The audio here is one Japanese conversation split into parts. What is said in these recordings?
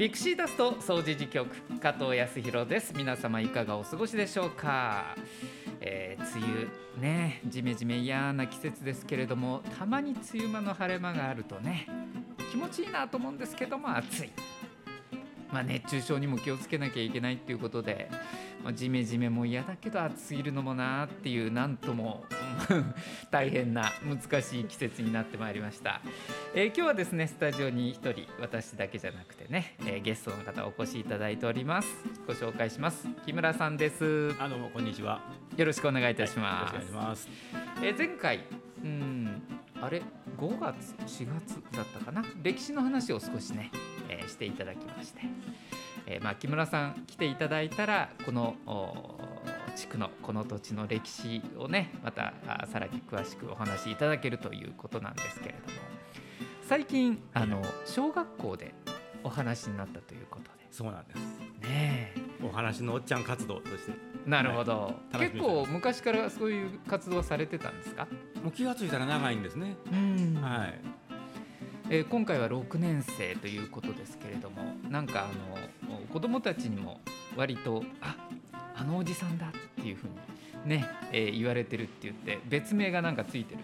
ピクシーダスト掃除時局加藤康弘です。皆様いかがお過ごしでしょうか、えー、梅雨ねじめじめ嫌な季節ですけれどもたまに梅雨間の晴れ間があるとね気持ちいいなと思うんですけども暑い。まあ、熱中症にも気をつけなきゃいけないっていうことで、まあ、ジメジメも嫌だけど暑すぎるのもなっていうなんとも 大変な難しい季節になってまいりました、えー、今日はですねスタジオに1人私だけじゃなくてね、えー、ゲストの方お越しいただいております。ご紹介します。木村さんです。あどうもこんにちは。よろしくお願いいたします、はえー、前回うんあれ？5月4月だったかな？歴史の話を少しねえー、していただきまして、えー、まあ、木村さん来ていただいたらこの地区のこの土地の歴史をねまたさらに詳しくお話しいただけるということなんですけれども。最近あの小学校でお話になったということで。そうなんです。ねお話のおっちゃん活動としてなるほど、はい、結構昔からそういう活動されてたんですか？もう気が付いたら長いんですね。はい。えー、今回は6年生ということですけれどもなんかあの子どもたちにも割とああのおじさんだっていうふうにね、えー、言われてるって言って別名がなんかついてる。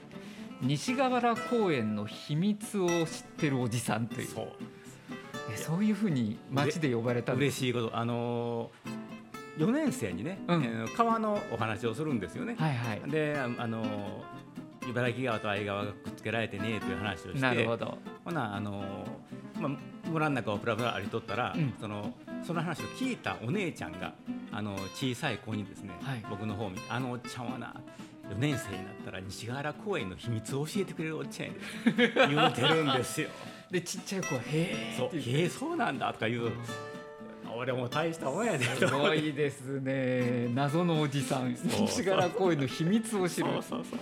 西河原公園の秘密を知ってるおじさんという。そうえそういうふうに街で呼ばれた嬉しいこと。あのー、4年生にね、うん、川のお話をするんですよね。はいはい、であの茨城川と相川がくっつけられてねという話をしてなるほどほなあのまあ、村の中をふらふら歩いとったら、うん、そのその話を聞いたお姉ちゃんがあの小さい子にですね、はい、僕の方を見て「あのおっちゃんはな4年生になったら西ヶ原公園の秘密を教えてくれるおっちゃんやで 言うてるんですよ。でちっちゃい子は「へえ」そう「へえそうなんだ」とか言う。俺も大したもんやですごいですね。謎のおじさん。西ヶ原公園の秘密を知る。そうそうそう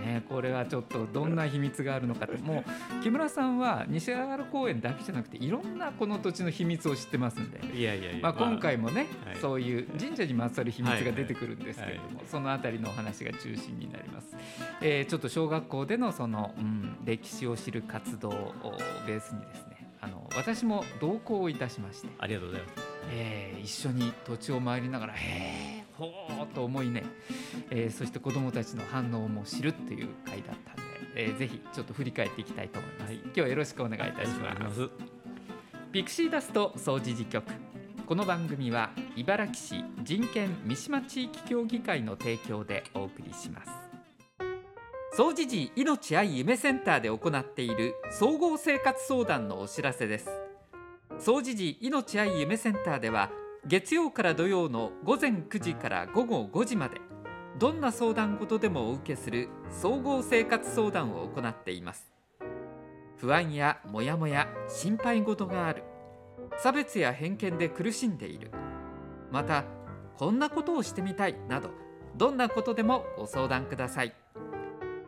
ね、これはちょっとどんな秘密があるのかって。もう木村さんは西ヶ原公園だけじゃなくていろんなこの土地の秘密を知ってますんで。いやいやまあ、今回もね、はい、そういう神社にまつわる秘密が出てくるんですけれども、はいはい、その辺りのお話が中心になります。えー、ちょっと小学校でのその、うん、歴史を知る活動をベースにですね私も同行いたしまして。ありがとうございます、えー、一緒に土地を回りながら「へえほうと思いね、えー、そして子どもたちの反応も知るっていう回だったんで、えー、ぜひちょっと振り返っていきたいと思います、はい、今日はよろしくお願いいたします。ピクシーダスト総持事局。この番組は茨城市人権三島地域協議会の提供でお送りします総持寺命愛夢センターで行っている総合生活相談のお知らせです。総持寺命愛夢センターでは月曜から土曜の午前9時から午後5時までどんな相談事でもお受けする総合生活相談を行っています。不安やモヤモヤ心配事がある。差別や偏見で苦しんでいる。またこんなことをしてみたいなどどんなことでもご相談ください。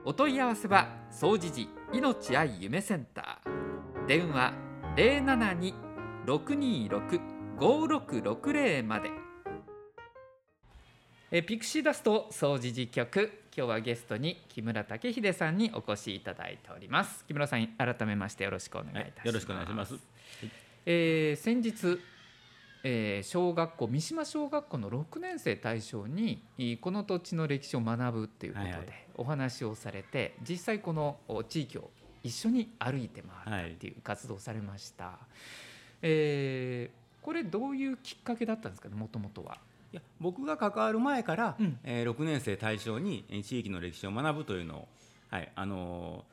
お問い合わせは総持寺命愛夢センター。電話072-626 5660まで。えピクシーダスト総持寺局今日はゲストに木村武秀さんにお越しいただいております。木村さん改めましてよろしくお願いいたします、はい、よろしくお願いします、えー、先日えー、小学校三島小学校の6年生対象にこの土地の歴史を学ぶっていうことでお話をされて、はいはい、実際この地域を一緒に歩いて回るっていう活動をされました。はい、えーこれどういうきっかけだったんですかねもともとは？いや僕が関わる前から、うん、えー、6年生対象に地域の歴史を学ぶというのを、はいあの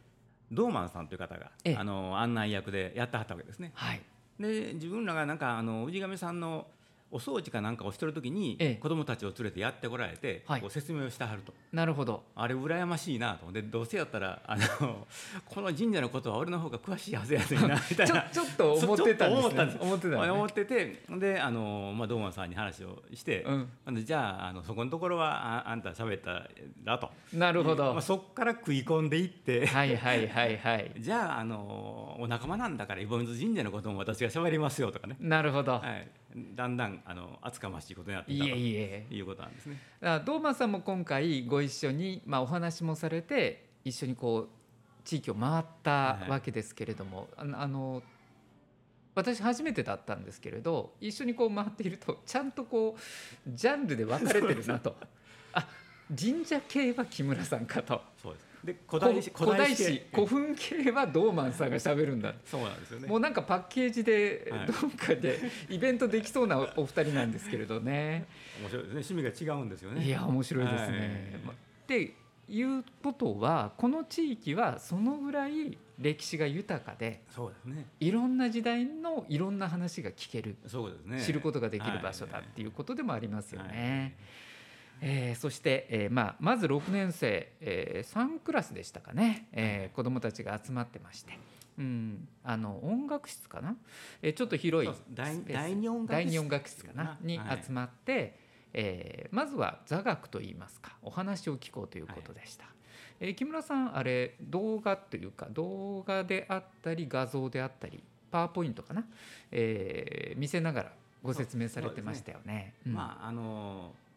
ー、ドーマンさんという方が、あのー、案内役でやってはったわけですね。はい、で自分らがなんかあの氏神さんのお掃除かなんかをしてる時に、ええ、子供たちを連れてやってこられて、はい、こう説明をしてはると。なるほど。あれ羨ましいなとでどうせやったらあの この神社のことは俺の方が詳しいはずやねんな みたいな。ちょっと思ってたんです、ね、思ったんです。思ってた、ね、思っててであの、まあ、堂安さんに話をして、うん、じゃああのそこのところはああんた喋ったらと。なるほど、まあ、そこから食い込んでいって。はいはいはいはい。じゃああのお仲間なんだからイボ水神社のことも私が喋りますよとかね。なるほど、はい、だんだんあの厚かましいことになっていたということなんですね。ドーマさんも今回ご一緒に、まあ、お話もされて一緒にこう地域を回ったわけですけれども、はい、あの私初めてだったんですけれど一緒にこう回っているとちゃんとこうジャンルで分かれてるなと。あ神社系は木村さんかと。そうですで古代史古代史古墳系はドーマンさんがしゃべるんだ。そうなんですよね。もうなんかパッケージでどっかでイベントできそうなお二人なんですけれどね。面白いですね。趣味が違うんですよね。いや面白いですね、はい、でいうことはこの地域はそのぐらい歴史が豊かでそうです、ね、いろんな時代のいろんな話が聞ける。そうです、ね、知ることができる場所だっていうことでもありますよね。えー、そして、えーまあ、まず6年生、えー、3クラスでしたかね、えー、子どもたちが集まってまして。うん、あの音楽室かな、えー、ちょっと広い第二音楽室。かな。に集まって、はい、えー、まずは座学といいますか。お話を聞こうということでした。はい、えー、木村さんあれ動画というか動画であったり画像であったりパワーポイントかな、えー、見せながらご説明されてましたよね。ね。うん、まああのー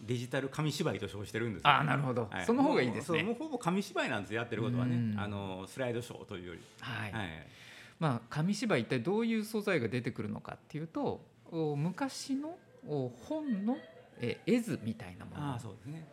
デジタル紙芝居と称してるんですあなるほど、はい、その方がいいですね。もうほぼ紙芝居なんですやってることはね。あのスライドショーというより。はい、はい、まあ紙芝居一体どういう素材が出てくるのかっていうと昔の本の絵図みたいなもの。あそうですね。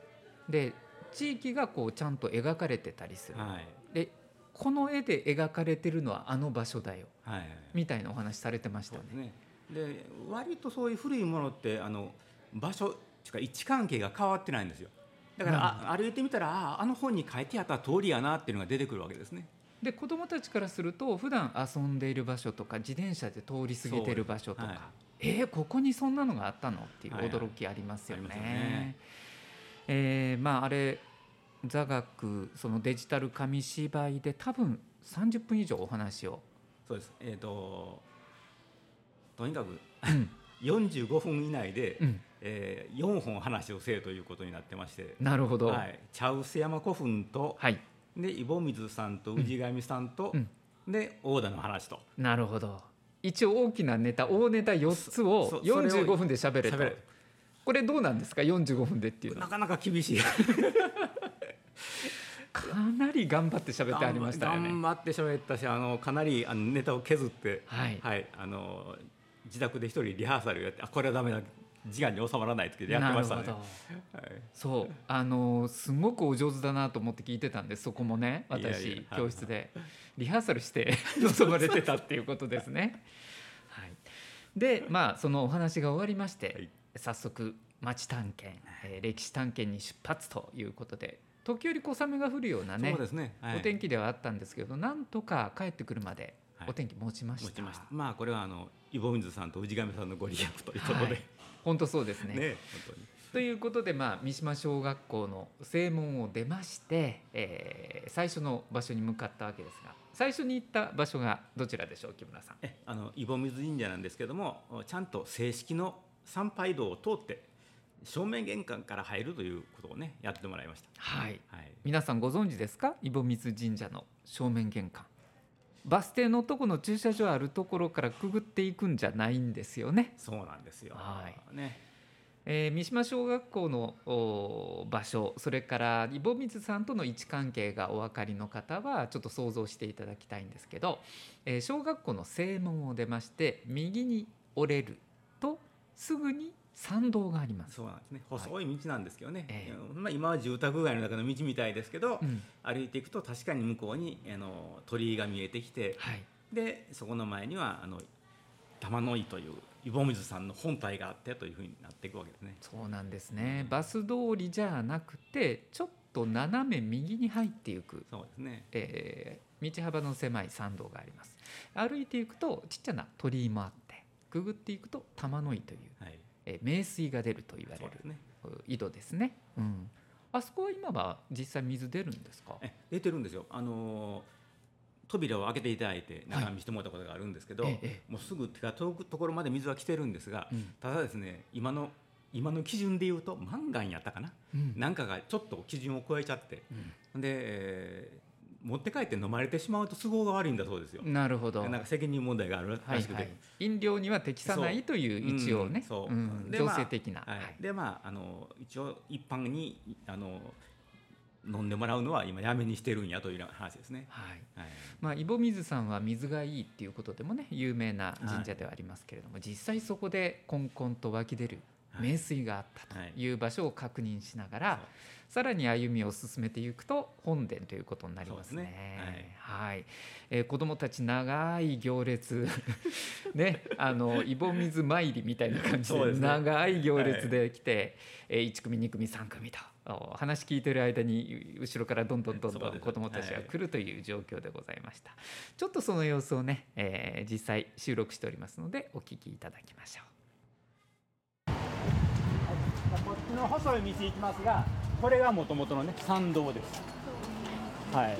で地域がこうちゃんと描かれてたりする、はい、でこの絵で描かれてるのはあの場所だよ、はい、みたいなお話されてましたね。で割とそういう古いものってあの場所か位置関係が変わってないんですよ。だから、あ歩いてみたらああの本に書いてあった通りやなっていうのが出てくるわけですね。で子どもたちからすると普段遊んでいる場所とか自転車で通り過ぎてる場所とか、はい、えー、ここにそんなのがあったの？っていう驚きありますよね。はいはい、ね。えー、まああれ座学そのデジタル紙芝居で多分30分以上お話を。そうです。えっ、ー、ととにかく、うん、45分以内で、うん。えー、4本話をせえということになってまして。なるほど、はい、茶臼山古墳と、はい、でイボ水さんと氏神さんと、うん。で大田の話と。なるほど。一応大きなネタ大ネタ4つを45分で喋れと。これどうなんですか？45分でっていうなかなか厳しい。かなり頑張って喋ってありましたよね。頑張って喋ったしあのかなりあのネタを削って、はい、はい、あの自宅で一人リハーサルやってあこれはダメだ時間に収まらない時でやってましたね。はい、そう。あのすごくお上手だなと思って聞いてたんですそこもね私教室で。リハーサルして 臨まれてたっていうことですね。はい、でまあそのお話が終わりまして、はい、早速町探検、えー、歴史探検に出発ということで時折小雨が降るようなねね、はい、お天気ではあったんですけどなんとか帰ってくるまでお天気持ちました。はい、まあこれはあのイボミズさんと氏神さんのご利益ということで、本当そうですね。ねということで、まあ、三島小学校の正門を出まして、えー、最初の場所に向かったわけですが最初に行った場所がどちらでしょう木村さん？えあのイボ水神社なんですけどもちゃんと正式の参拝道を通って正面玄関から入るということをねやってもらいました。はい。はい、皆さんご存知ですか？イボ水神社の正面玄関。バス停のとこの駐車場あるところからくぐっていくんじゃないんですよね。そうなんですよ。はい。ね。えー、三島小学校の場所それからイボ水さんとの位置関係がお分かりの方はちょっと想像していただきたいんですけど、えー、小学校の正門を出まして右に折れるとすぐに参道があります。そうなんですね。細い道なんですけどね、はい。えー、まあ、今は住宅街の中の道みたいですけど、うん、歩いていくと確かに向こうにあの鳥居が見えてきて、はい、でそこの前にはあの玉の井というイボ水さんの本体があってというふうになっていくわけですね。そうなんですね、うん、バス通りじゃなくてちょっと斜め右に入っていく。そうですね、えー、道幅の狭い参道があります。歩いていくとちっちゃな鳥居もあってくぐっていくと玉の井という、はいえ名水が出ると言われる井戸ですね。うん、あそこは今は実際水出るんですか？出てるんですよ。あの扉を開けていただいて中見せてもらったことがあるんですけど、はい、もうすぐ手が届くところまで水は来てるんですが、うん、ただですね今の今の基準でいうとマンガンやったかな、うん、なんかがちょっと基準を超えちゃって、うん、で、えー、持って帰って飲まれてしまうと都合が悪いんだそうですよ。なるほど。なんか責任問題があるらしくて、はいはい、飲料には適さないという一応ね、そう、う。ん、強制的な。まあ、はい、でまああの一応一般にあの飲んでもらうのは今やめにしてるんやという話ですね。はい。はい、まあ井戸水さんは水がいいっていうことでもね有名な神社ではありますけれども、はい、実際そこでこんこんと湧き出る名水があったとい。う場所を確認しながら、はい、さらに歩みを進めていくと本殿ということになりますね。すね。はい、はい、えー、子どもたち長い行列。ね。あの井戸水参りみたいな感じで長い行列で来て、はい、えー、1組2組3組と。話聞いてる間に後ろからどんどんどんどん子どもたちが来るという状況でございました、ちょっとその様子をね、えー、実際収録しておりますのでお聞きいただきましょう。こっちの細い道行きますがこれがもともとのね参道です。はい。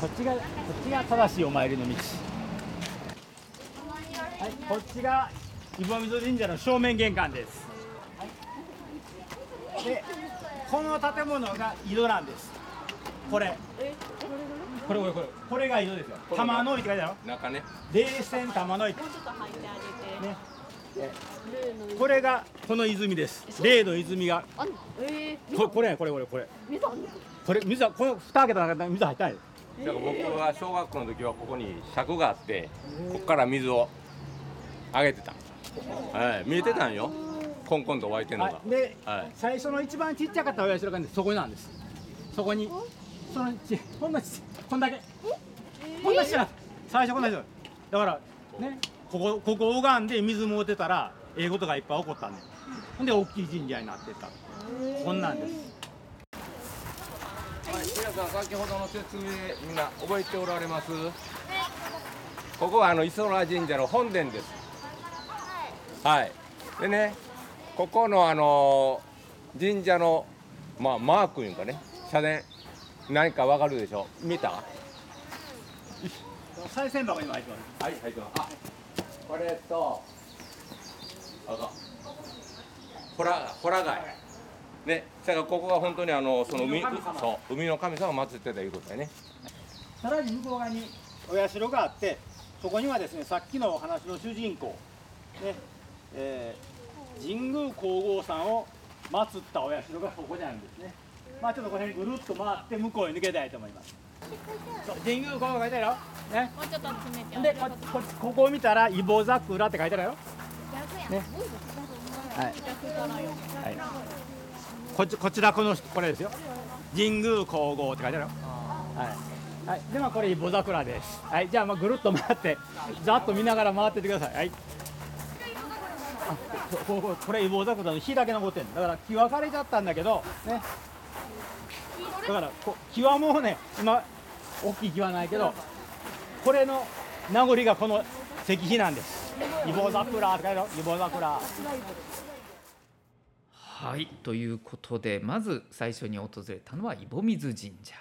こっちがこっちが正しいお参りの道。はいこっちが伊保水神社の正面玄関です、はい、でこの建物が井戸なんです。これ。これこれこれ。これが井戸ですよ。玉の井って書いてある中ね。冷泉玉の井。もうちょっと入ってあげて。ねこれがこの泉です。例の泉が。えー、ここれこれこれこれ。水これ水はこの蓋開けた中水入ったないだから僕は小学校の時はここに尺があってここから水をあげてた。はい。見えてたんよ。コンコンと湧いてるのが、で、はい、最初の一番ちっちゃかった親父の感じそこなんです。そこにそのちこんなちこんだけ。こんなちっちゃ最初こんなちっだからねここここ拝んで水もうてたらええことがいっぱい起こったんでほんで大きい神社になってった。こんなんです。はい皆さん先ほどの説明みんな覚えておられます？ここはあの磯村神社の本殿です。はい。でねここのあの神社のまあマークいうかね社殿何かわかるでしょ見た？賽銭箱にも入ってます。はい入ってますこれとあとホラホラ貝。ねだからここが本当にあのその海そう海の神様を祀ってたいうことだよね。さらに向こう側にお社があってそこにはですねさっきのお話の主人公ねえー、神宮皇后さんを祀ったお社がここにあるんですね。まあちょっとこの辺ぐるっと回って向こうへ抜けたいと思います神宮こう書いてあるよ。ね。もうちょっと詰めて。で、ここここを見たらイボ桜って書いてあるよ。ね。はい。はい。こちこちらこのこれですよ。神宮皇后って書いてあるよ。はい。はい、でまあこれイボ桜です。はい、じゃあまあぐるっと回ってざっと見ながら回っててください。はい。あ、こここれイボ桜の火だけ残ってるだから木分かれちゃったんだけどね。だからこ木はもうね今大きい木はないけどこれの名残がこの石碑なんです。イボ桜って書いてあるイボ桜はいということでまず最初に訪れたのはイボ水神社。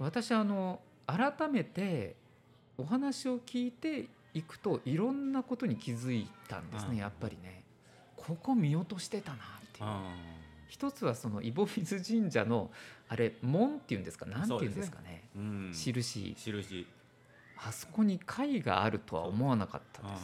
私あの改めてお話を聞いていくといろんなことに気づいたんですねやっぱりね。ここ見落としてたなっていう。一つはそのイボ水神社のあれ門っていうんですか？なんていうんですかね、ね。うん、印。印。あそこに貝があるとは思わなかったです。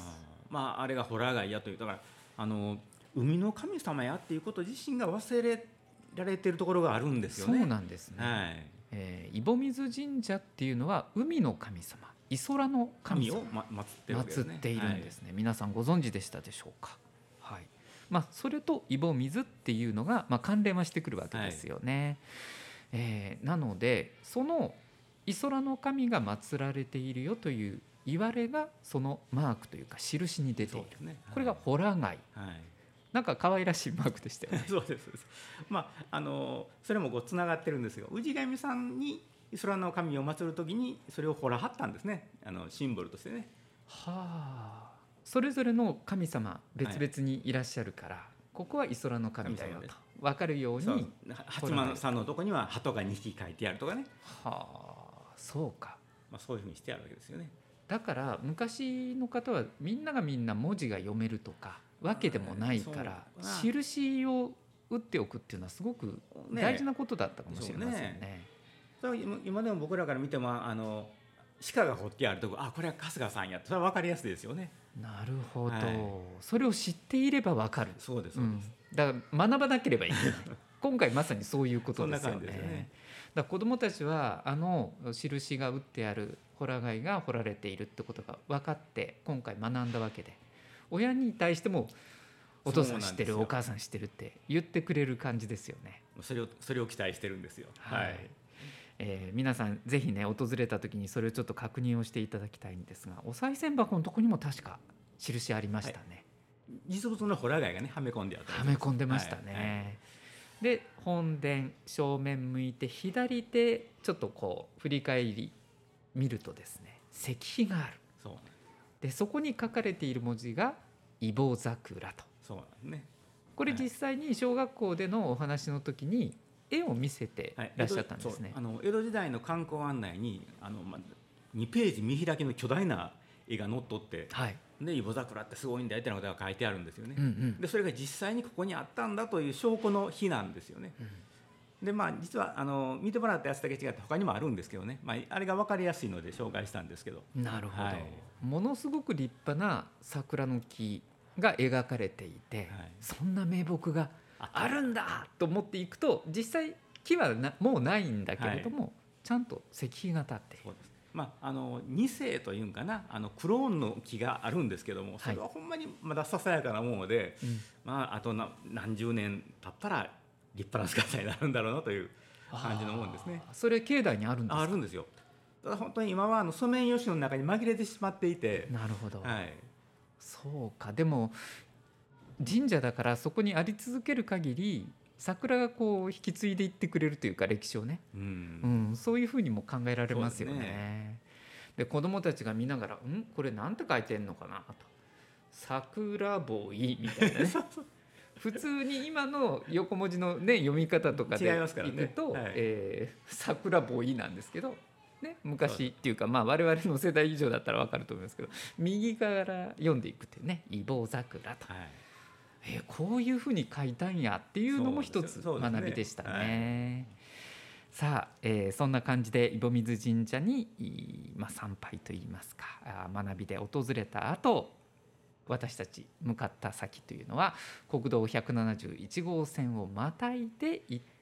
まああれがホラ貝やというだからあの海の神様やっていうこと自身が忘れられてるところがあるんですよね。そうなんですね、はい。えー、イボ水神社っていうのは海の神様。イソラの神を、ま、祀ってる、ね、祀っているんですね、はい、皆さんご存知でしたでしょうか？はい。まあ、それとイボ水っていうのが、まあ、関連はしてくるわけですよね。はいえー、なのでそのイソラの神が祀られているよという言われがそのマークというか印に出ている、ね。はい、これがホラ貝、はい、なんか可愛らしいマークでしたよね。そうです。まああのそれもこうつながってるんですよ。氏神さんにイソラの神を祀る時にそれをほらはったんですね。あのシンボルとしてね。はあ。それぞれの神様別々にいらっしゃるから、はい、ここはイソラの神だよと分かるように八幡さんのとこには鳩が2匹書いてあるとかね。はあそうか、まあ、そういうふうにしてあるわけですよね。だから昔の方はみんながみんな文字が読めるとかわけでもないから印を打っておくっていうのはすごく大事なことだったかもしれませんね。ね。今でも僕らから見てもあの鹿が彫ってあるとこあこれは春日さんやそれは分かりやすいですよね。なるほど、はい、それを知っていれば分かる。そうです、うん、だから学ばなければいい、ね、今回まさにそういうことですよね。ね。だ子どもたちはあの印が打ってあるホラ貝が掘られているってことが分かって今回学んだわけで。親に対してもお父さん知ってるお母さん知ってるって言ってくれる感じですよね。それをそれを期待してるんですよ。はい、はいえー、皆さんぜひね訪れた時にそれをちょっと確認をしていただきたいんですがお賽銭箱のとこにも確か印ありましたね。はい。実物のホラ貝がねはめ込んであったはめ込んでましたね、はい。はい、で本殿正面向いて左手ちょっとこう振り返り見るとですね石碑がある。そう。でそこに書かれている文字が「イボ桜」と。そうなんね。これ実際に小学校でのお話の時に絵を見せてらっしゃったんですね、はい、あの江戸時代の観光案内にあの、ま、2ページ見開きの巨大な絵が載っとって、はい、でイボ桜ってすごいんだよってなことが書いてあるんですよね、うんうん、でそれが実際にここにあったんだという証拠の日なんですよね、うん、でまあ実はあの見てもらったやつだけ違って他にもあるんですけどね、まあ、あれが分かりやすいので紹介したんですけど。なるほど、はい、ものすごく立派な桜の木が描かれていて、はい、そんな名木があるんだと思っていくと実際木はなもうないんだけれども、はい、ちゃんと石碑が立ってそうです。まあ、あの2世というんかなあのクローンの木があるんですけどもそれはほんまにまだささやかなもので、はい、まあ、あと何十年経ったら立派な姿になるんだろうなという感じのもんですね。それ境内にあるんですあるんですよ。ただ本当に今はあのソメイヨシノの中に紛れてしまっていて。なるほど、はい、そうか。でも神社だからそこにあり続ける限り桜がこう引き継いでいってくれるというか歴史をね、うん、うん、そういうふうにも考えられますよね。ね。で子供たちが見ながら「ん？これなんて書いてんのかな?」と「桜ボーイ」みたいなね。普通に今の横文字の、ね、読み方とかでいくと、ねはい、えー、桜ボーイなんですけど、ね、昔っていうか、まあ、我々の世代以上だったら分かると思いますけど右から読んでいくってね「イボ桜」と。はいえこういうふうに書いたんやっていうのも一つ学びでしたね。ねはいさあ、えー、そんな感じで井戸水神社に、まあ、参拝といいますか学びで訪れた後私たち向かった先というのは国道171号線をまたいで行った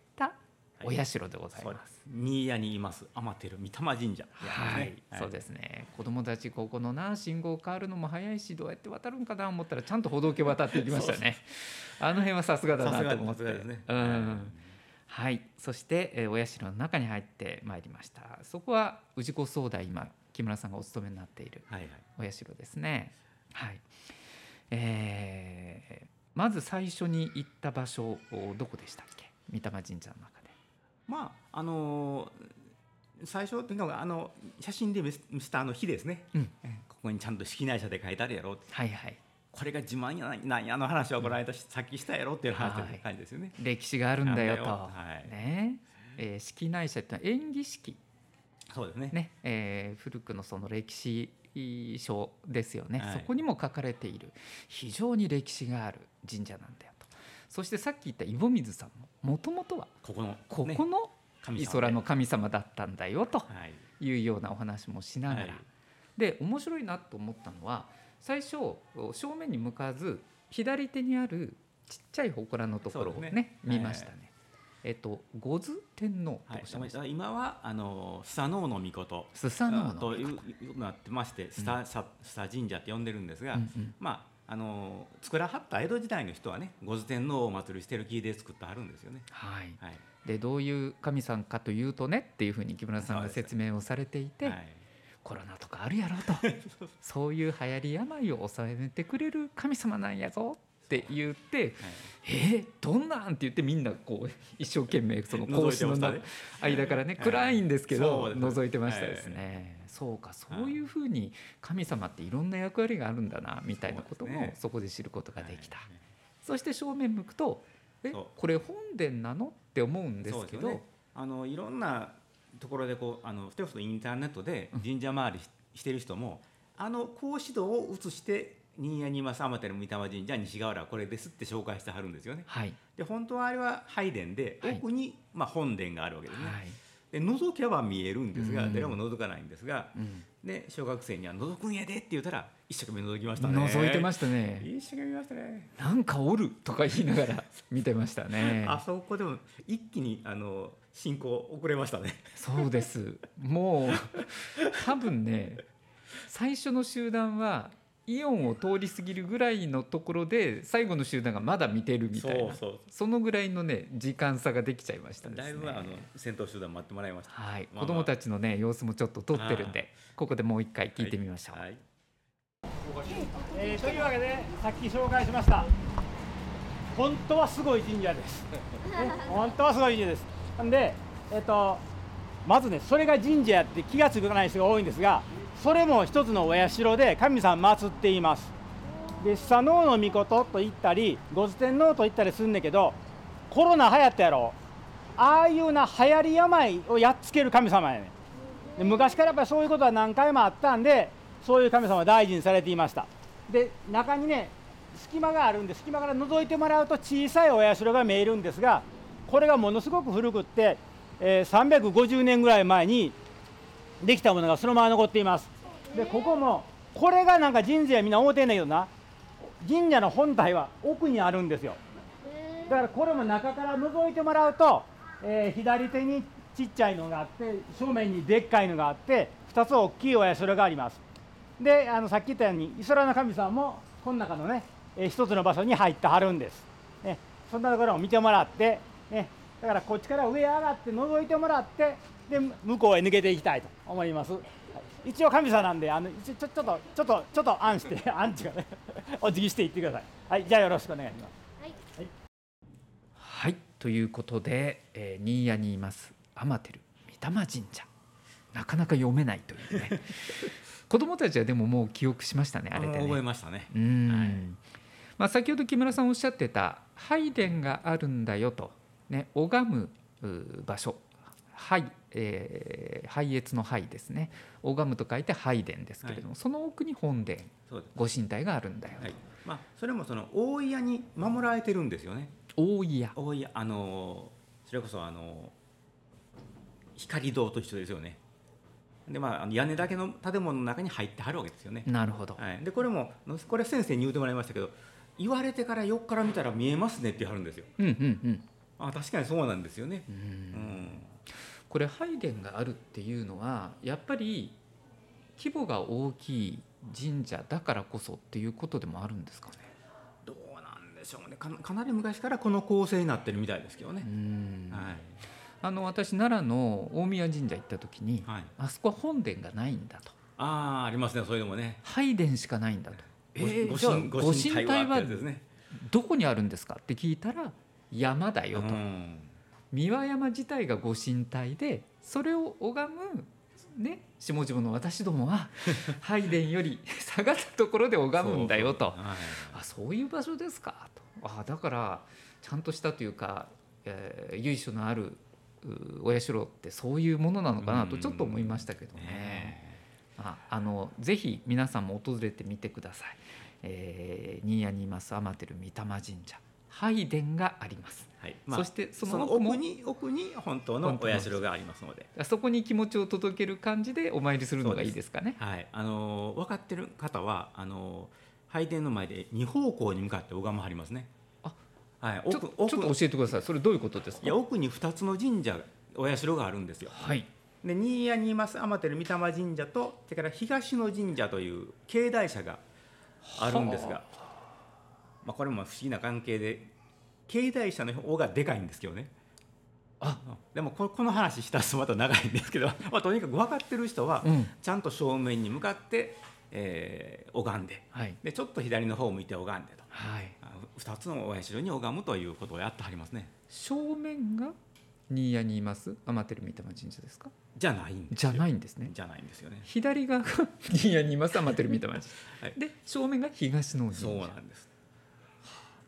お社でございます。新谷にいます天照御霊神社、はい、はい、そうですね。子供たちここのな信号変わるのも早いしどうやって渡るんかな思ったらちゃんと歩道橋渡っていきましたね。あの辺はさすがだなと思って。ね、うん。はい、そして、えー、お社の中に入ってまいりました。そこは氏子総代今木村さんがお勤めになっているお社ですね。はい、はい、えー、まず最初に行った場所どこでしたっけ？御霊神社の中で。まああのー、最初というのあの写真で見せたあの日ですね、うん、ここにちゃんと式内社で書いてあるやろはいはいこれが自慢やなんやの話はこの間、うん、さっきしたやろっていう話、はい、感じですよね。歴史があるんだよと、はい。ね。えー、式内社って演技式。そうですね。ね、えー、古くのその歴史書ですよね、はい、そこにも書かれている。非常に歴史がある神社なんだよそしてさっき言ったイ水さんももともとはここのここのイソラの神様だったんだよとい。うようなお話もしながら、はい、で面白いなと思ったのは最初正面に向かわず左手にあるちっちゃい祠のところをね、ね、見ましたね。はいえっと、五頭天皇とおっしゃいました、はい、今はあのスサノオノミコト。スサノオノというなってましてスタ、うん、スタ神社って呼んでるんですが、うんうん、まああの作らはった江戸時代の人はね御頭天皇をお祭りしてる木で作ってはるんですよね。はい、はい、でどういう神さんかというとねっていうふうに木村さんが説明をされていて、はい、コロナとかあるやろと。そう。いう流行り病を抑えてくれる神様なんやぞって言って、はい、えー、どんなんって言ってみんなこう一生懸命その格子の間からね暗いんですけど覗いてましたですね。そうかそういうふうに神様っていろんな役割があるんだなみたいなこともそこで知ることができた。そして正面向くとえこれ本殿なの？って思うんですけど、ね、あのいろんなところでこうあのそれこそインターネットで神社回りしてる人も、うん、あの格子戸を写して新谷にいます天照御霊神社西川原これですって紹介してはるんですよね。はい、で本当はあれは拝殿で奥に、はい、まあ、本殿があるわけですね。はい、で覗けば見えるんですが、誰も覗かないんですが、うん、で小学生には「覗くんやで」って言ったら一生懸命覗きましたね。覗いてましたね。一生懸命見ましたね。なんかおるとか言いながら見てましたね。あそこでも一気にあの進行遅れましたね。そうです。もう多分ね最初の集団はイオンを通り過ぎるぐらいのところで最後の集団がまだ見てるみたいな。そのぐらいのね時間差ができちゃいました、ね、だいぶあの先頭集団待ってもらいました、はい、まあまあ、子どもたちのね様子もちょっと撮ってるんでここでもう一回聞いてみましょう。はい。はい、えー、というわけでさっき紹介しました。本当はすごい神社です、本当はすごい神社です。なんでえっ、ー、とまずねそれが神社やって気が付かない人が多いんですがそれも一つのお社で神さん祀っています。で佐野の御事と言ったり御頭天皇と言ったりすんねんけどコロナ流行ったやろ。ああいうな流行り病をやっつける神様やねで昔からやっぱりそういうことは何回もあったんでそういう神様は大事にされていました。で中にね隙間があるんで隙間から覗いてもらうと小さいお社が見えるんですがこれがものすごく古くって、えー、350年ぐらい前にできたものがそのまま残っています。でここもこれがなんか神社やみんな思ってんだけどな。神社の本体は奥にあるんですよ。だからこれも中から覗いてもらうと、えー、左手にちっちゃいのがあって正面にでっかいのがあって2つ大きいお社があります。であのさっき言ったようにイソラの神様もこの中のね、えー、一つの場所に入ってはるんです、ね、そんなところを見てもらって、ね、だからこっちから上上がって覗いてもらってで向こうへ抜けていきたいと思います一応神様なんであのちょちょっとちょっとちょっと安してアンチがね お辞儀していってください。はいじゃあよろしくお願いします。はい、はい、はい、ということで、えー、新谷にいます。天照御霊神社。なかなか読めないというね。子供たちはでももう記憶しましたねあれで、ね、覚えましたね。うん、はい、まあ、先ほど木村さんおっしゃってた拝殿があるんだよとね拝む場所拝えー、拝謁の拝ですね。拝むと書いて拝殿ですけれども、はい、その奥に本殿ご神体があるんだよ、はい、まあ、それもその大家に守られてるんですよね。大家大家あのそれこそあの光堂と一緒ですよね。でまあ、屋根だけの建物の中に入ってはるわけですよね。なるほど、はい、でこれもこれ先生に言うてもらいましたけど言われてから横から見たら見えますねって言わはるんですよ。うんうんうん、あ確かにそうなんですよね。うんこれ拝殿があるっていうのはやっぱり規模が大きい神社だからこそっていうことでもあるんですかね？どうなんでしょうねかなり昔からこの構成になってるみたいですけどね。はい、あの私奈良の大宮神社行った時に、はい、あそこは本殿がないんだと。ああありますねそういうのもね。拝殿しかないんだと。えー、ご神ご神体はどこにあるんですかって聞いたら山だよと。三輪山自体がご神体でそれを拝むね、下々の私どもは 拝殿より下がったところで拝むんだよと。そうあそういう場所ですか。と。あだからちゃんとしたというか、えー、由緒のあるお社ってそういうものなのかなとちょっと思いましたけどね。ああのぜひ皆さんも訪れてみてください。えー、新谷にいます天照御霊神社。拝殿があります。はい。まあ、そしてその奥に奥に本当のお社がありますので。そこに気持ちを届ける感じでお参りするのがいいですかね。はい。あの分かってる方はあの拝殿の前で二方向に向かって拝まはりますね。あはい、奥ちょちょっと教えてください。それどういうことですか？いや奥に二つの神社お社があるんですよ。はい。で新谷にいます天照御霊神社とそれから東野神社という境内社があるんですが、まあ、これも不思議な関係で経済者の方がでかいんですけどね。あ。でもこの話したらまた長いんですけど、まあ、とにかく分かってる人はちゃんと正面に向かって、えー、拝んではい、でちょっと左の方を向いて拝んでと、はい、2つのお社に拝むということをやってはりますね。正面が新谷にいます？天照御霊神社ですか？じゃないんですじゃないんですね。じゃないんですよね。左側が新谷にいます？天照御霊神社、はい、で正面が東の神社そうなんです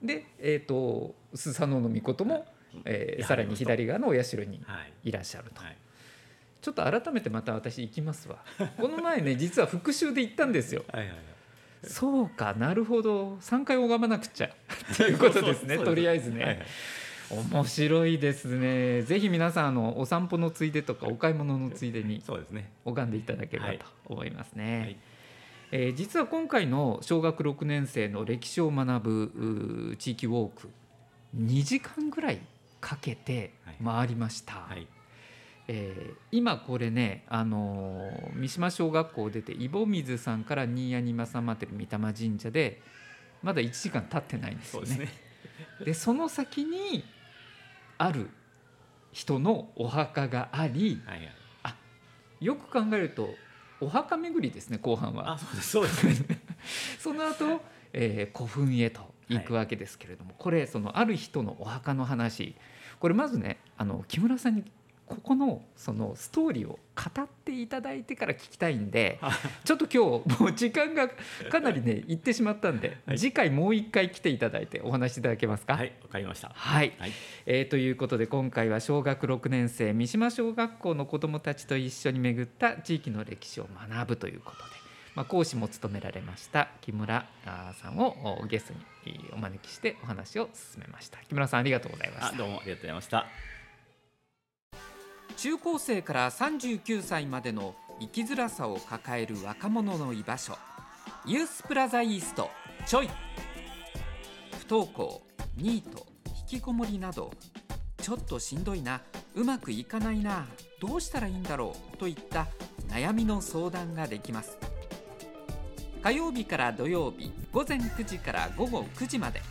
で、えーと、スサノオノミコトも、えー、さらに左側のお社にいらっしゃると。はい、ちょっと改めてまた私行きますわこの前ね 実は復習で行ったんですよ。はいはいはいそうかなるほど3回拝まなくちゃ っていうことですねとりあえずね。はいはい面白いですね。ぜひ皆さんあのお散歩のついでとかお買い物のついでに。拝んでいただければと思いますね。はい、えー、実は今回の小学6年生の歴史を学ぶ地域ウォーク2時間ぐらいかけて回りました。はいはいえー、今これね、あのー、三島小学校を出て井保水さんから新谷に正ってる御霊神社でまだ1時間経ってないんですよね。で、ね、その先にある人のお墓があり、はいはい、あよく考えるとお墓巡りですね後半は。あそうですそうです その後、えー、古墳へと行くわけですけれども、はい、これそのある人のお墓の話これまずねあの木村さんにここのそのストーリーを語っていただいてから聞きたいんで ちょっと今日もう時間がかなりね いってしまったんで、はい、次回もう一回来ていただいてお話しいただけますか？はいわかりました。はい、はい、えー、ということで今回は小学6年生三島小学校の子どもたちと一緒に巡った地域の歴史を学ぶということで、まあ、講師も務められました木村さんをゲストにお招きしてお話を進めました。木村さんありがとうございました。どうもありがとうございました中高生から39歳までの生きづらさを抱える若者の居場所。ユースプラザイーストちょい。不登校ニート引きこもりなどちょっとしんどいなうまくいかないなどうしたらいいんだろうといった悩みの相談ができます。火曜日から土曜日午前9時から午後9時まで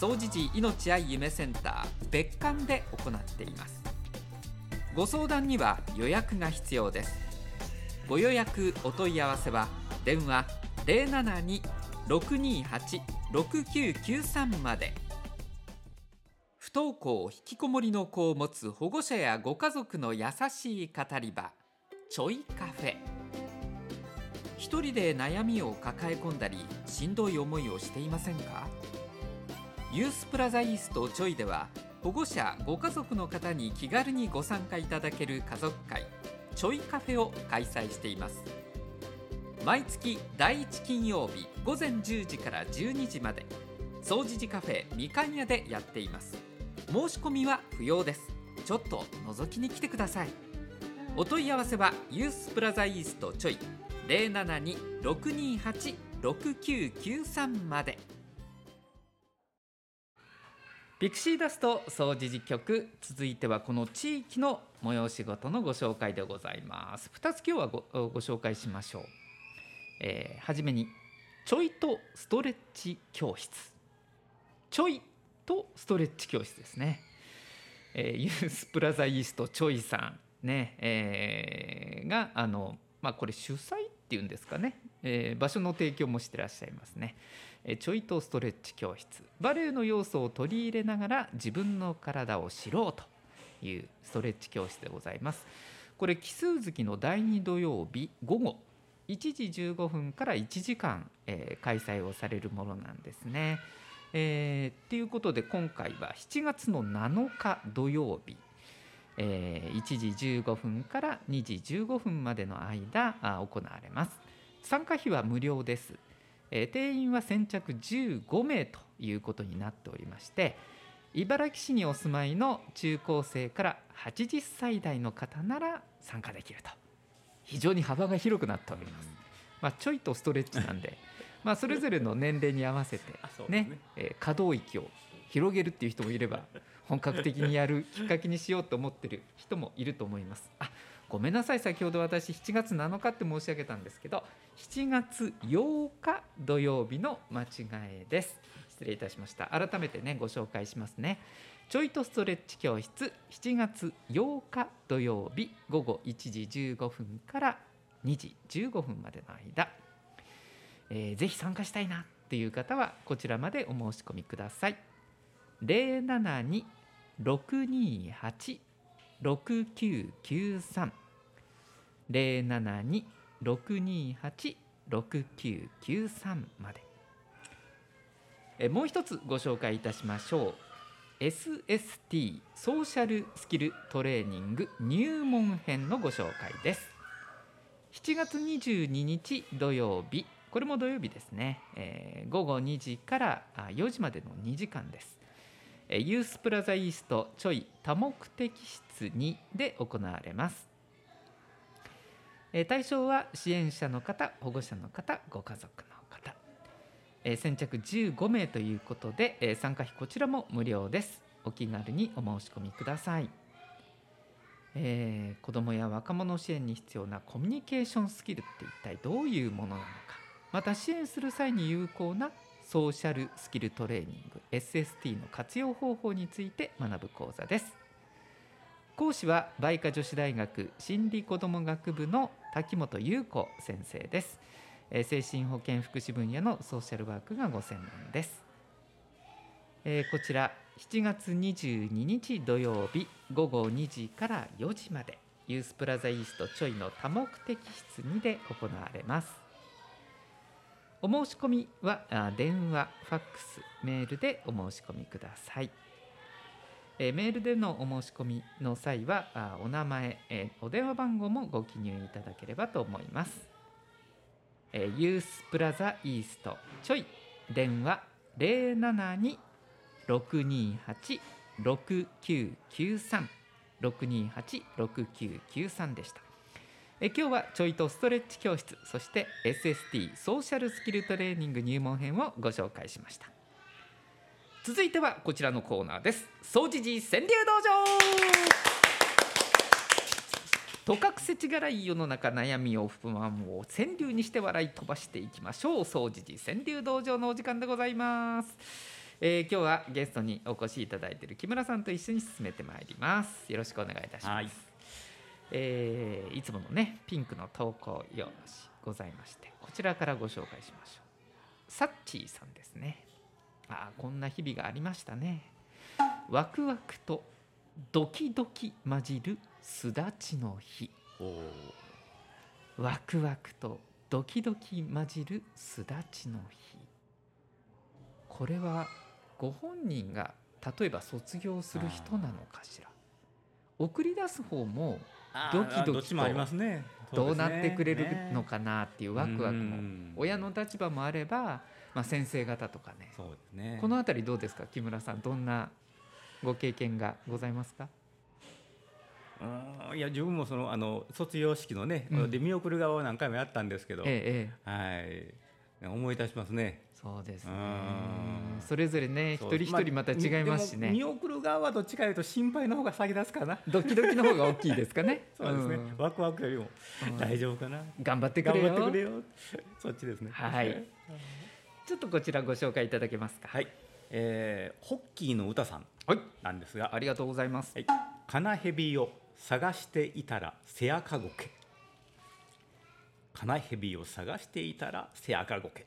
総持寺命愛夢センター別館で行っています。ご相談には予約が必要です。ご予約お問い合わせは電話072-628-6993まで。不登校引きこもりの子を持つ保護者やご家族の優しい語り場ちょいカフェ。一人で悩みを抱え込んだりしんどい思いをしていませんか？ユースプラザイーストちょいでは保護者ご家族の方に気軽にご参加いただける家族会ちょいカフェを開催しています。毎月第1金曜日午前10時から12時まで総持寺カフェみかん屋でやっています。申し込みは不要です。ちょっと覗きに来てください。お問い合わせはユースプラザイーストちょい072-628-6993まで。ピクシーダスト総持寺局続いてはこの地域の催し事のご紹介でございます。2つ今日はごご紹介しましょう、えー、はじめにちょいとストレッチ教室。ちょいとストレッチ教室ですね、えー、ユースプラザイーストちょいさんね、えー、があのまあこれ主催っていうんですかね、えー、場所の提供もしてらっしゃいますね。ちょいとストレッチ教室バレエの要素を取り入れながら自分の体を知ろうというストレッチ教室でございますこれ奇数月の第2土曜日午後1時15分から1時間、えー、開催をされるものなんですね。えー、ということで今回は7月の7日土曜日、えー、1時15分から2時15分までの間行われます。参加費は無料です。え定員は先着15名ということになっておりまして茨城市にお住まいの中高生から80歳代の方なら参加できると。非常に幅が広くなっております、まあ、ちょいとストレッチなんで まあそれぞれの年齢に合わせてねね、えー、可動域を広げるっていう人もいれば本格的にやるきっかけにしようと思ってる人もいると思います。あごめんなさい。先ほど私7月7日って申し上げたんですけど7月8日土曜日の間違いです。失礼いたしました。改めてねご紹介しますね。ちょいとストレッチ教室7月8日土曜日午後1時15分から2時15分までの間、えー、ぜひ参加したいなっていう方はこちらまでお申し込みください。072-628 6993 072-628-6993まで。えもう一つご紹介いたしましょう。SST ソーシャルスキルトレーニング入門編のご紹介です。7月22日土曜日。これも土曜日ですね、えー、午後2時から4時までの2時間です。ユースプラザイーストちょい多目的室2で行われます。対象は支援者の方保護者の方ご家族の方。先着15名ということで参加費こちらも無料です。お気軽にお申し込みください、えー、子どもや若者支援に必要なコミュニケーションスキルって一体どういうものなのか。また支援する際に有効なソーシャルスキルトレーニング SST の活用方法について学ぶ講座です。講師は梅花女子大学心理子ども学部の滝本優子先生です。精神保健福祉分野のソーシャルワークがご専門です、えー、こちら7月22日土曜日午後2時から4時までユースプラザイーストちょいの多目的室2で行われます。お申し込みは電話、ファックス、メールでお申し込みください。えメールでのお申し込みの際はあお名前、えお電話番号もご記入いただければと思います。えユースプラザイーストちょい電話072-628-6993 628-6993でした。え今日はちょいとストレッチ教室そして SST ソーシャルスキルトレーニング入門編をご紹介しました。続いてはこちらのコーナーです。総持寺川柳道場。とかくせちがらい世の中悩みを不満を川柳にして笑い飛ばしていきましょう。総持寺川柳道場のお時間でございます。えー、今日はゲストにお越しいただいている木村さんと一緒に進めてまいります。よろしくお願いいたします、はい。えー、いつものねピンクの投稿用紙ございましてこちらからご紹介しましょう。サッチーさんですね。あこんな日々がありましたね。ワクワクとドキドキ混じるすだちの日。ワクワクとドキドキ混じるすだちの日。これはご本人が例えば卒業する人なのかしら。送り出す方もドキドキと。どうなってくれるのかなっていうワクワクも。親の立場もあれば、まあ、先生方とかね。そうですね。この辺りどうですか？木村さんどんなご経験がございますか？いや自分もそのあの卒業式のね、うん、で見送る側を何回もやったんですけど、ええ、はい。思い出しますね。そうですね。それぞれね一人一人また違いますしね、まあ、見送る側はどっちかというと心配の方が先立つかな。ドキドキの方が大きいですかね。そうですね、うん、ワクワクよりも大丈夫かな、頑張ってくれよ。くれよ。そっちですね。はい。ちょっとこちらご紹介いただけますか。はい、えー、ホッキーの歌さんなんですが、はい、ありがとうございます、はい、カナヘビを探していたらセアカゴケ。カナヘビを探していたらセアカゴケ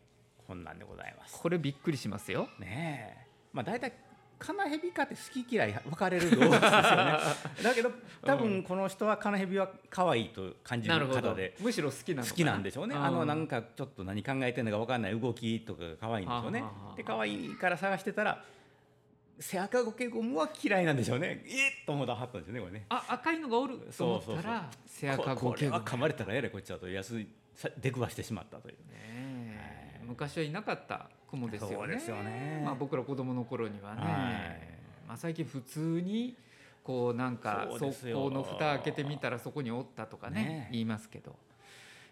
本なんでございます。これびっくりしますよ。ねえ。まあ大体カナヘビかって好き嫌い分かれる動物ですよね。だけど多分この人はカナヘビは可愛いと感じる方でむしろ好きな好きなんでしょうね。あのなんかちょっと何考えてるのか分かんない動きとかが可愛いんでしょうね。で可愛いから探してたらセアカゴケゴムは嫌いなんでしょうね。えっ！と思ったはったんですよねこれね。あ赤いのがおる。と思ったらセアカゴケゴム。これは噛まれたらえらいこっちだと安い出くわしてしまったという。ね昔はいなかった雲ですよね。よねまあ、僕ら子供の頃にはね、はい、まあ、最近普通にこうなんか側溝の蓋開けてみたらそこにおったとかね、ね、言いますけど、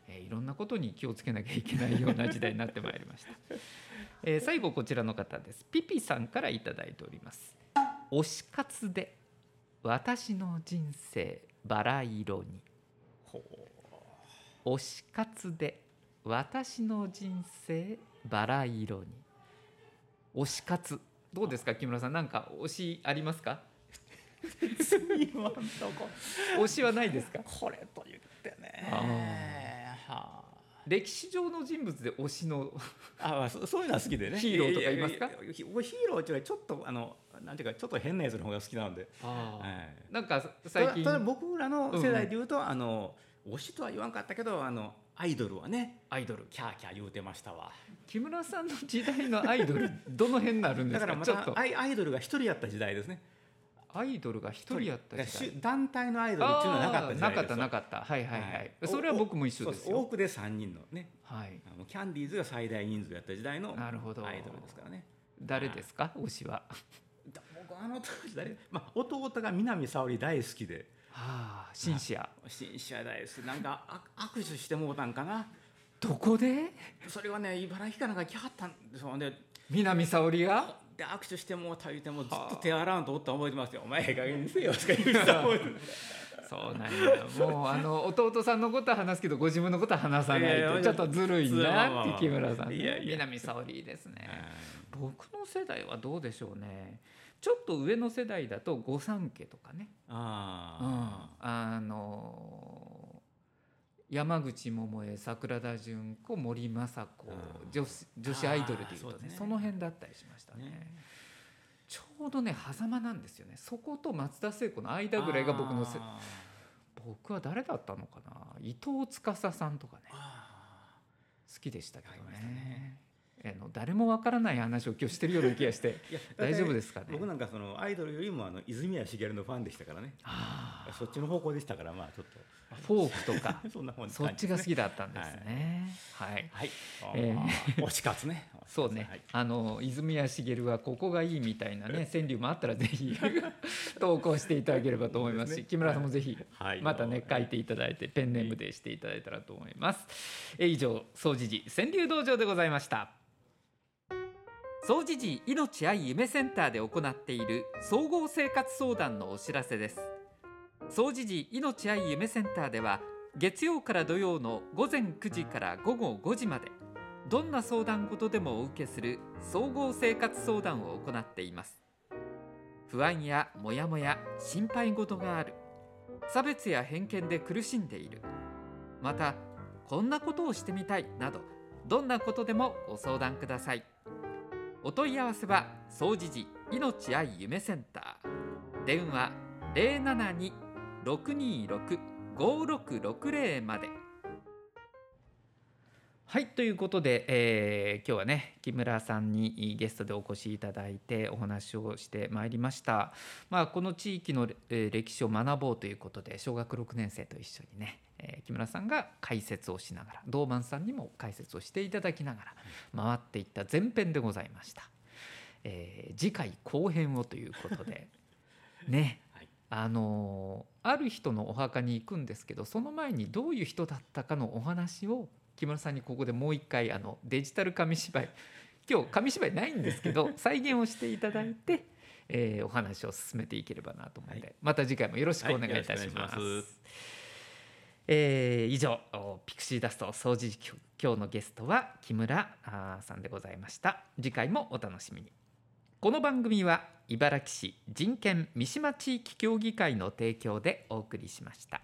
えー、いろんなことに気をつけなきゃいけないような時代になってまいりました。えー、最後こちらの方です。ピピさんから頂いております。推し活で私の人生バラ色に。推し活で私の人生バラ色に。推し活。どうですか木村さん？なんか推しありますか？推しはないですか？これと言ってね。はあ。歴史上の人物で推しのあそそういうのは好きでね。ヒーローとかいますか？ヒーローっていう。ちょっとあのなんていうかちょっと変なやつの方が好きなんで、はい、なんか最近僕らの世代でいうと、うん、あの推しとは言わんかったけどあのアイドルはね。アイドルキャーキャー言うてましたわ。木村さんの時代のアイドル どの辺になるんですか？だからまたアイアイドルが一人やった時代ですね。アイドルが一人やった時代。団体のアイドルっていうのはなかった時代なかったなかった。はいはいはい、はい、それは僕も一緒です多くで3人のね、はい、あのキャンディーズが最大人数やった時代のアイドルですからね。誰ですか？推しは。僕あの当時誰、まあ、弟が南沙織大好きで。はあ、シンシア。シンシア大好き、なんか握手してもうたんかな。どこで？それはね、茨城かなんか来はったんですよね。南沙織が？で握手してもうた言うてもずっと手洗わんとおった覚えてますよ。お前ええ加減にせよとか言うてた覚えてそうなんやもうあの弟さんのことは話すけどご自分のことは話さないってちょっとずるいなって木村さん、ね、いやいや南沙織ですね僕の世代はどうでしょうねちょっと上の世代だと御三家とかね。あ,、うん、あの山口百恵桜田淳子森昌子女子女子アイドルでいうとねその辺だったりしましたね。ね。ちょうどね狭間なんですよね。そこと松田聖子の間ぐらいが僕のせ僕は誰だったのかな？伊藤司さんとかね。好きでしたけどね。あの誰もわからない話を今日してるような気がして大丈夫ですかね？僕なんかそのアイドルよりもあの泉谷しげるのファンでしたからね。そっちの方向でしたからまあちょっと。フォークとか。そんな本、ね、そっちが好きだったんですね。はい、はい。えー、推し活ね。そうね、はい、あの泉谷しげるはここがいいみたいなね 川柳もあったらぜひ投稿していただければと思いますし、ね、木村さんもぜひまたね、書いていただいてペンネームでしていただいたらと思います、え以上総持寺川柳道場でございました総持寺命愛夢センターで行っている総合生活相談のお知らせです。総持寺命愛夢センターでは月曜から土曜の午前9時から午後5時までどんな相談事でもお受けする総合生活相談を行っています。不安やモヤモヤ心配事がある。差別や偏見で苦しんでいる。またこんなことをしてみたいなどどんなことでもご相談ください。お問い合わせは総持寺命愛夢センター。電話072-626-5660まで。はいということで、えー、今日はね木村さんにゲストでお越しいただいてお話をしてまいりました、まあ、この地域の、歴史を学ぼうということで小学6年生と一緒にね、えー、木村さんが解説をしながら道満さんにも解説をしていただきながら回っていった前編でございました、えー、次回後編をということで ねあのある人のお墓に行くんですけどその前にどういう人だったかのお話を木村さんにここでもう一回あのデジタル紙芝居今日紙芝居ないんですけど 再現をしていただいて、えー、お話を進めていければなと思って、はい、また次回もよろしくお願いいたします。はい、えー、以上ピクシーダスト掃除今日のゲストは木村さんでございました次回もお楽しみにこの番組は茨城市人権三島地域協議会の提供でお送りしました。